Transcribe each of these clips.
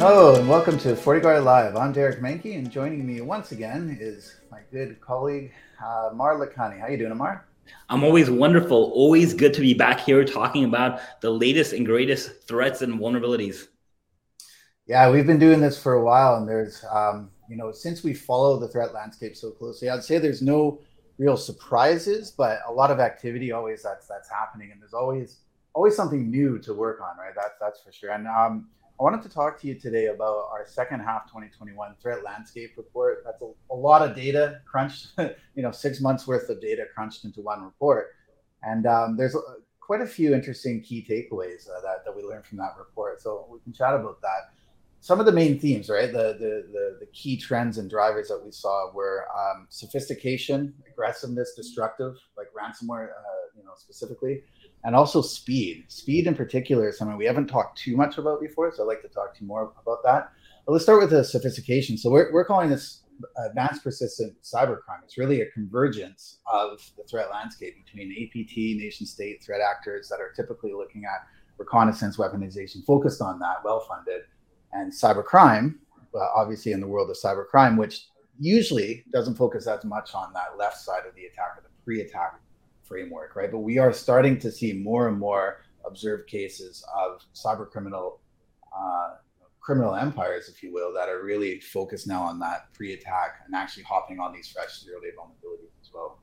Hello and welcome to FortiGuard Live. I'm Derek Manky, and joining me once again is my good colleague uh, Amar Lakhani. How you doing, Amar? I'm always wonderful. Always good to be back here talking about the latest and greatest threats and vulnerabilities. Yeah, we've been doing this for a while, and there's, um, you know, since we follow the threat landscape so closely, I'd say there's no real surprises, but a lot of activity always that's that's happening, and there's always always something new to work on, right? That's that's for sure. And um, I wanted to talk to you today about our second half 2021 threat landscape report. That's a, a lot of data crunched, you know, six months worth of data crunched into one report. And um, there's a, quite a few interesting key takeaways uh, that, that we learned from that report. So we can chat about that. Some of the main themes, right? The, the, the, the key trends and drivers that we saw were um, sophistication, aggressiveness, destructive, like ransomware, uh, you know, specifically and also speed. Speed in particular is something we haven't talked too much about before, so I'd like to talk to you more about that. But let's start with the sophistication. So we're, we're calling this advanced persistent cybercrime. It's really a convergence of the threat landscape between APT, nation state threat actors that are typically looking at reconnaissance weaponization, focused on that, well funded, and cybercrime, uh, obviously in the world of cybercrime, which usually doesn't focus as much on that left side of the attack or the pre attack framework, right? But we are starting to see more and more observed cases of cyber criminal uh, criminal empires, if you will, that are really focused now on that pre-attack and actually hopping on these fresh zero-day vulnerabilities as well.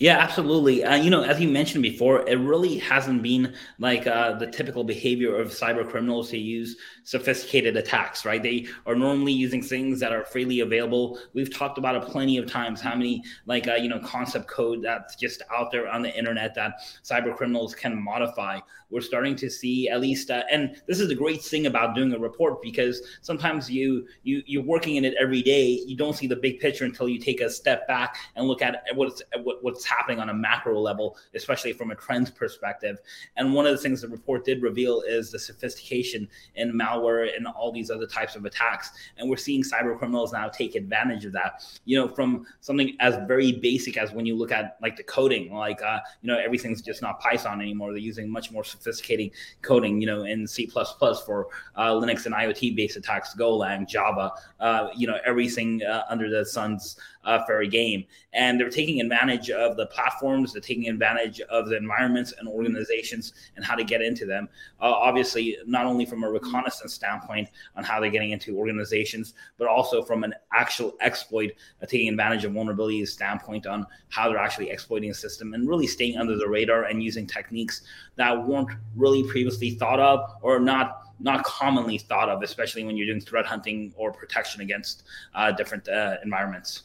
Yeah, absolutely. Uh, you know, as you mentioned before, it really hasn't been like uh, the typical behavior of cyber criminals to use sophisticated attacks, right? They are normally using things that are freely available. We've talked about it plenty of times. How many like uh, you know concept code that's just out there on the internet that cyber criminals can modify. We're starting to see at least, uh, and this is the great thing about doing a report because sometimes you you you're working in it every day. You don't see the big picture until you take a step back and look at what's what, what's happening on a macro level, especially from a trends perspective. And one of the things the report did reveal is the sophistication in malware and all these other types of attacks. And we're seeing cyber criminals now take advantage of that. You know, from something as very basic as when you look at like the coding, like uh, you know, everything's just not Python anymore. They're using much more sophisticated coding, you know, in C for uh, Linux and IoT based attacks, Golang, Java, uh, you know, everything uh, under the sun's uh, for a game. And they're taking advantage of the platforms, they're taking advantage of the environments and organizations and how to get into them. Uh, obviously, not only from a reconnaissance standpoint on how they're getting into organizations, but also from an actual exploit, uh, taking advantage of vulnerabilities standpoint on how they're actually exploiting a system and really staying under the radar and using techniques that weren't really previously thought of or not not commonly thought of, especially when you're doing threat hunting or protection against uh, different uh, environments.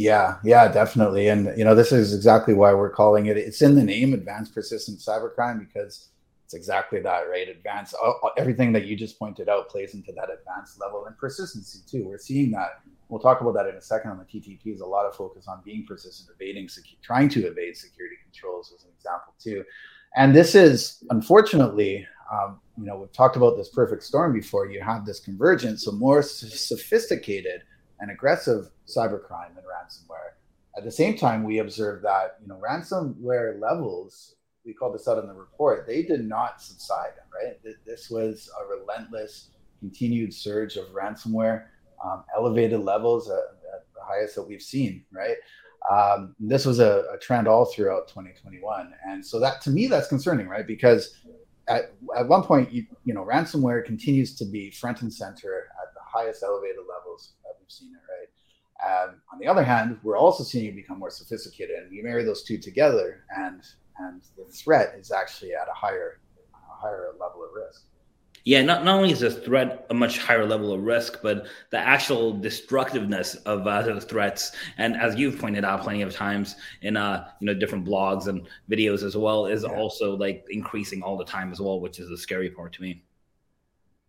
Yeah, yeah, definitely. And you know, this is exactly why we're calling it. It's in the name, advanced persistent cybercrime, because it's exactly that, right? Advanced. Everything that you just pointed out plays into that advanced level and persistency too. We're seeing that. We'll talk about that in a second on the TTP. Is a lot of focus on being persistent, evading, secu- trying to evade security controls, as an example too. And this is unfortunately, um, you know, we've talked about this perfect storm before. You have this convergence, so more sophisticated and aggressive cybercrime and ransomware. At the same time, we observed that you know ransomware levels. We called this out in the report. They did not subside. Right, this was a relentless, continued surge of ransomware, um, elevated levels at, at, the highest that we've seen. Right, um, this was a, a trend all throughout 2021, and so that to me that's concerning. Right, because at, at one point, you, you know, ransomware continues to be front and center at the highest elevated levels we've seen it, right? Um, on the other hand, we're also seeing it become more sophisticated, and you marry those two together, and and the threat is actually at a higher a higher level of risk. Yeah, not, not only is the threat a much higher level of risk, but the actual destructiveness of uh, those threats, and as you've pointed out plenty of times in uh, you know different blogs and videos as well, is yeah. also like increasing all the time as well, which is the scary part to me.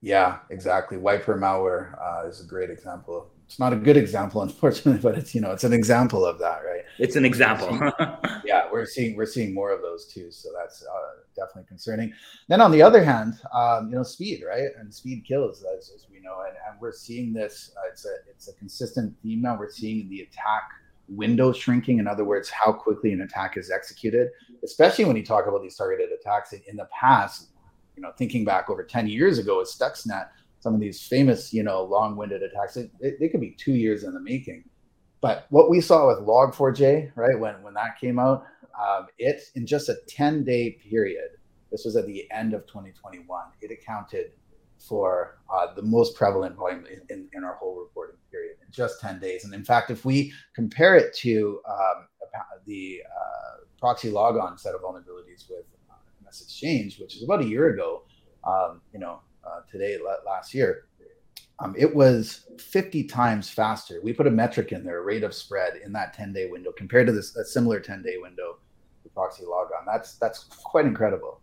Yeah, exactly. Wiper malware uh, is a great example. It's not a good example, unfortunately, but it's you know it's an example of that, right? It's an example. yeah, we're seeing we're seeing more of those too, so that's uh, definitely concerning. Then on the other hand, um, you know, speed, right? And speed kills, as, as we know, and, and we're seeing this. Uh, it's a it's a consistent theme now. We're seeing the attack window shrinking. In other words, how quickly an attack is executed, especially when you talk about these targeted attacks in the past you know, thinking back over 10 years ago with Stuxnet, some of these famous, you know, long-winded attacks, it, it, they could be two years in the making. But what we saw with Log4j, right, when when that came out, um, it in just a 10-day period, this was at the end of 2021, it accounted for uh, the most prevalent volume in, in, in, our whole reporting period in just 10 days. And in fact, if we compare it to um, the uh, ProxyLogon set of vulnerabilities with uh, MS Exchange, which is about a year ago, um, you know, uh, today, last year, um, it was 50 times faster. We put a metric in there, rate of spread in that 10 day window compared to this a similar 10 day window, the ProxyLogon. That's that's quite incredible.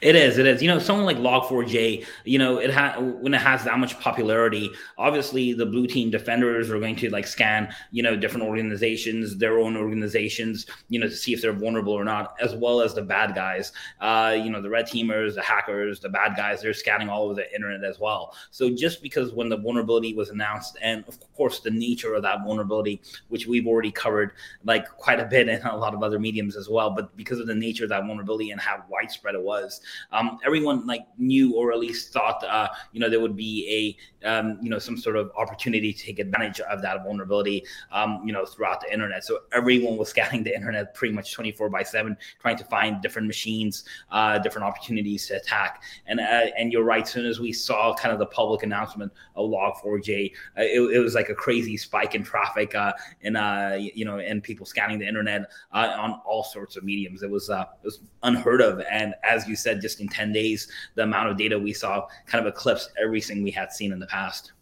It is. It is. You know, someone like Log4j, you know, it has when it has that much popularity. Obviously, the blue team defenders are going to like scan, you know, different organizations, their own organizations, you know, to see if they're vulnerable or not, as well as the bad guys. Uh, you know, the red teamers, the hackers, the bad guys, they're scanning all over the internet as well. So just because when the vulnerability was announced, and of course the nature of that vulnerability, which we've already covered like quite a bit in a lot of other mediums as well, but because of the nature of that vulnerability and how widespread it was um, everyone like knew or at least thought, uh, you know, there would be a, um, you know, some sort of opportunity to take advantage of that vulnerability, um, you know, throughout the internet. So everyone was scanning the internet pretty much 24 by 7, trying to find different machines, uh, different opportunities to attack. And uh, and you're right. Soon as we saw kind of the public announcement of Log4j, uh, it, it, was like a crazy spike in traffic uh, and uh, you know, and people scanning the internet uh, on all sorts of mediums. It was uh, it was unheard of. And as you said, just in 10 days, the amount of data we saw kind of eclipsed everything we had seen in the past.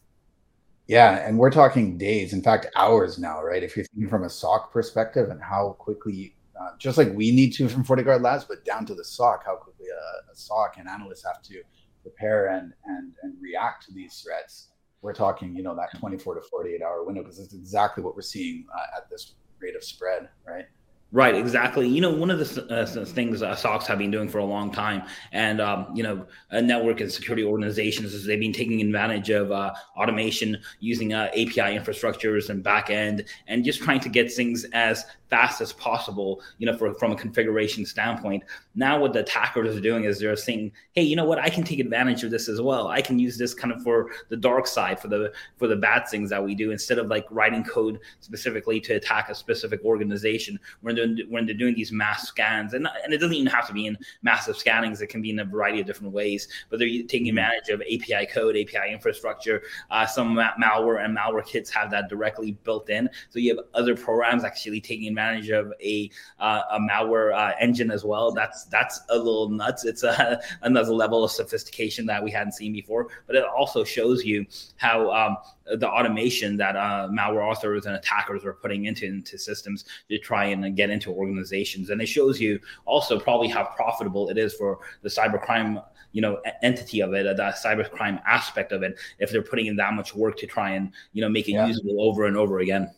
Yeah, and we're talking days, in fact, hours now, right? If you're thinking from a SOC perspective and how quickly, uh, just like we need to from FortiGuard Labs, but down to the SOC, how quickly a, a SOC and analysts have to prepare and and and react to these threats. We're talking, you know, that 24 to 48 hour window because it's exactly what we're seeing uh, at this rate of spread, right? Right, exactly. You know, one of the uh, things uh, have been doing for a long time, and um, you know, network and security organizations is they've been taking advantage of uh, automation using uh, API infrastructures and backend, and just trying to get things as fast as possible. You know, for, from a configuration standpoint. Now, what the attackers are doing is they're saying, "Hey, you know what? I can take advantage of this as well. I can use this kind of for the dark side, for the for the bad things that we do, instead of like writing code specifically to attack a specific organization." We're doing when they're doing these mass scans, and and it doesn't even have to be in massive scannings. It can be in a variety of different ways. But they're taking mm-hmm. advantage of API code, API infrastructure. Uh, some ma- malware and malware kits have that directly built in. So you have other programs actually taking advantage of a uh, a malware uh, engine as well. That's that's a little nuts. It's a, another level of sophistication that we hadn't seen before. But it also shows you how um, the automation that uh, malware authors and attackers are putting into, into systems to try and get into organizations. And it shows you also probably how profitable it is for the cybercrime you know entity of it uh, the cybercrime aspect of it if they're putting in that much work to try and you know make it yeah. usable over and over again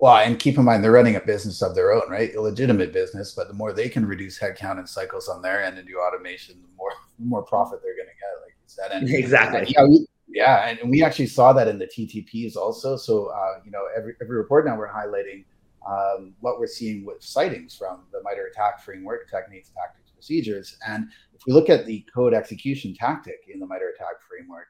well, and keep in mind they're running a business of their own, right? A legitimate business, but the more they can reduce headcount and cycles on their end and do automation, the more the more profit they're going to get, like you said. And exactly. And, yeah, we, yeah, and, we actually saw that in the TTPs also. So uh, you know, every every report now we're highlighting um, what we're seeing with sightings from the MITRE ATT&CK framework, techniques, tactics, procedures. And if we look at the code execution tactic in the MITRE ATT&CK framework,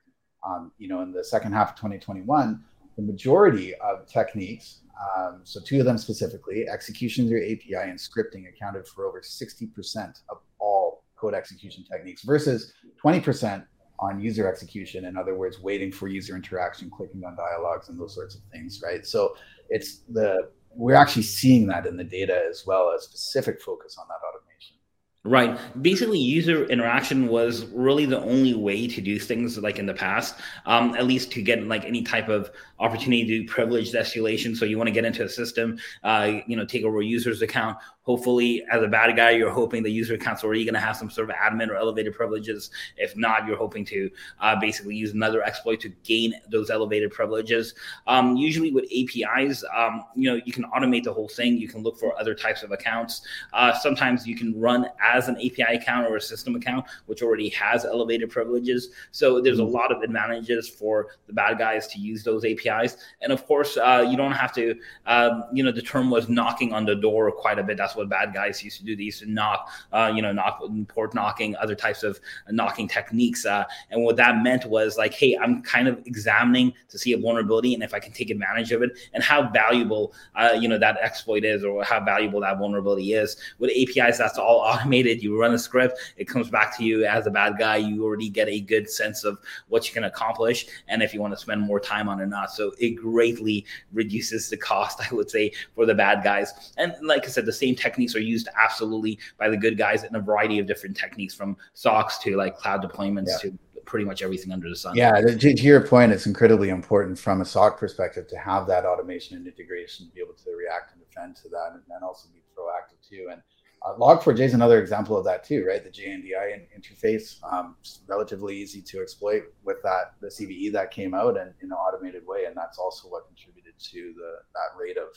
um, you know, in the second half of 2021, the majority of techniques, um, so two of them specifically, execution through API and scripting accounted for over 60% of all code execution techniques versus 20% on user execution. In other words, waiting for user interaction, clicking on dialogues, and those sorts of things, right? So it's the we're actually seeing that in the data as well as specific focus on that automation. Right. Basically, user interaction was really the only way to do things like in the past, um, at least to get like any type of opportunity to do privileged escalation. So you want to get into a system, uh, you know, take over a user's account. Hopefully, as a bad guy, you're hoping the user account's already going to have some sort of admin or elevated privileges. If not, you're hoping to uh, basically use another exploit to gain those elevated privileges. Um, usually with APIs, um, you know, you can automate the whole thing. You can look for other types of accounts. Uh, sometimes you can run as an API account or a system account, which already has elevated privileges. So there's a mm-hmm. lot of advantages for the bad guys to use those APIs APIs. And of course, uh, you don't have to, um, you know, the term was knocking on the door quite a bit. That's what bad guys used to do. They used to knock, uh, you know, knock port knocking, other types of knocking techniques. Uh, and what that meant was like, hey, I'm kind of examining to see a vulnerability and if I can take advantage of it and how valuable, uh, you know, that exploit is or how valuable that vulnerability is. With APIs, that's all automated. You run a script, it comes back to you as a bad guy. You already get a good sense of what you can accomplish and if you want to spend more time on it or not. So it greatly reduces the cost, I would say, for the bad guys. And like I said, the same techniques are used absolutely by the good guys in a variety of different techniques from SOCs to like cloud deployments yeah. to pretty much everything under the sun. Yeah, to, to, your point, it's incredibly important from a SOC perspective to have that automation and integration, to be able to react and defend to that, and, then also be proactive too. And uh, Log4j is another example of that too, right? The JNDI interface, um, relatively easy to exploit with that the CVE that came out and in an automated way, and that's also what contributed to the that rate of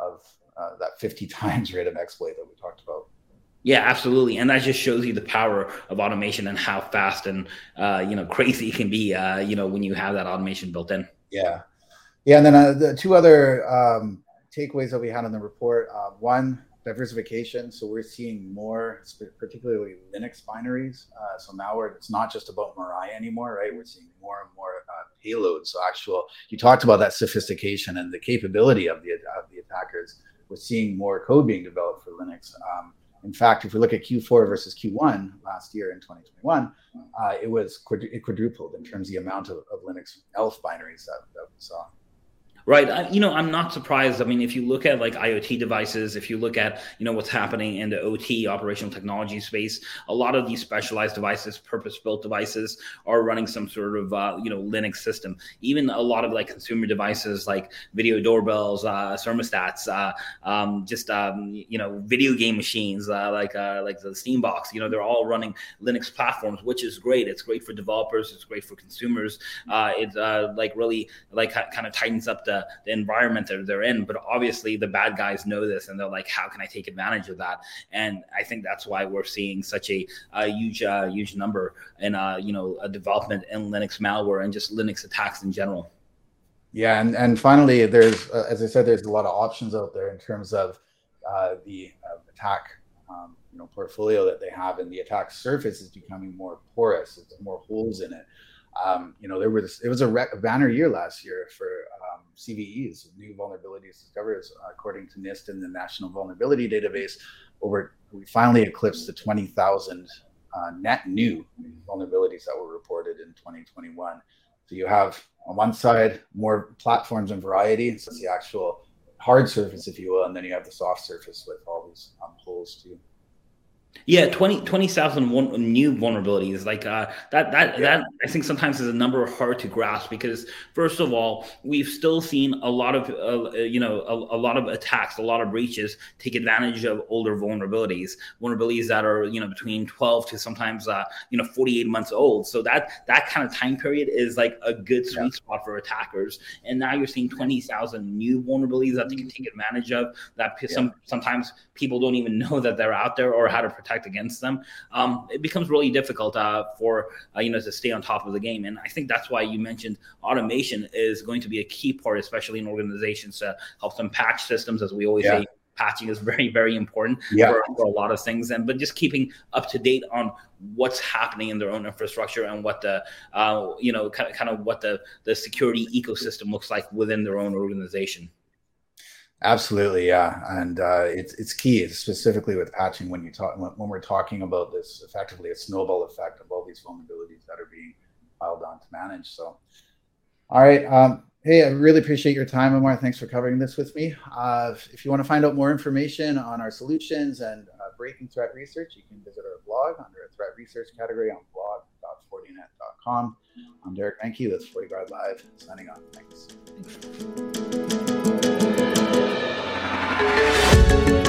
of uh, that 50 times rate of exploit that we talked about. Yeah, absolutely, and that just shows you the power of automation and how fast and uh, you know crazy it can be. Uh, you know when you have that automation built in. Yeah, yeah, and then uh, the two other um, takeaways that we had in the report. Uh, one, diversification. So we're seeing more, particularly Linux binaries. Uh, so now we're, it's not just about Mirai anymore, right? We're seeing more and more uh, payloads. So actual, you talked about that sophistication and the capability of the of the attackers. We're seeing more code being developed for Linux. Um, in fact, if we look at Q4 versus Q1 last year in 2021, uh, it was it quadrupled in terms of the amount of, of Linux ELF binaries that, that we saw right I, you know i'm not surprised. I mean if you look at like iot devices if you look at you know what's happening in the ot operational technology space a lot of these specialized devices purpose built devices are running some sort of uh, you know linux system. Even a lot of like consumer devices like video doorbells uh, thermostats uh, um, just um, you know video game machines uh, like uh, like the steam box you know they're all running linux platforms which is great. It's great for developers. It's great for consumers. Uh, it's like really like kind of tightens up the the, environment that they're in. But obviously, the bad guys know this, and they're like, "How can I take advantage of that?" And I think that's why we're seeing such a, a huge, uh, huge number in uh, you know a development in Linux malware and just Linux attacks in general. Yeah, and and finally, there's uh, as I said, there's a lot of options out there in terms of uh, the uh, attack. Um, you know, portfolio that they have, and the attack surface is becoming more porous. There's more holes in it. Um, you know, there was it was a, a banner year last year for um, CVEs, new vulnerabilities discovered, according to NIST and the National Vulnerability Database. Over, we finally eclipsed the 20,000 uh, net new vulnerabilities that were reported in 2021. So you have on one side more platforms and variety, so it's the actual hard surface, if you will, and then you have the soft surface with all these um, holes too. Yeah, 20 new vulnerabilities like uh, that. That yeah. that I think sometimes is a number hard to grasp because first of all, we've still seen a lot of uh, you know a, a, lot of attacks, a lot of breaches take advantage of older vulnerabilities, vulnerabilities that are you know between 12 to sometimes uh, you know 48 months old. So that that kind of time period is like a good sweet yeah. spot for attackers. And now you're seeing 20,000 new vulnerabilities that they can take advantage of. That yeah. some sometimes people don't even know that they're out there or how to protect against them, um, it becomes really difficult uh, for uh, you know to stay on top of the game. And I think that's why you mentioned automation is going to be a key part, especially in organizations to help them patch systems, as we always yeah. say patching is very very important yeah. for, for, a lot of things and but just keeping up to date on what's happening in their own infrastructure and what the uh, you know kind of, kind of what the the security ecosystem looks like within their own organization Absolutely, yeah, and uh, it's it's key, specifically with patching when you talk when we're talking about this effectively a snowball effect of all these vulnerabilities that are being piled on to manage. So, all right, um, hey, I really appreciate your time, Amar. Thanks for covering this with me. Uh, if you want to find out more information on our solutions and uh, breaking threat research, you can visit our blog under a threat research category on blog.fortinet.com. I'm Derek Manky with FortiGuard Live, signing off. Thanks. Thanks thank you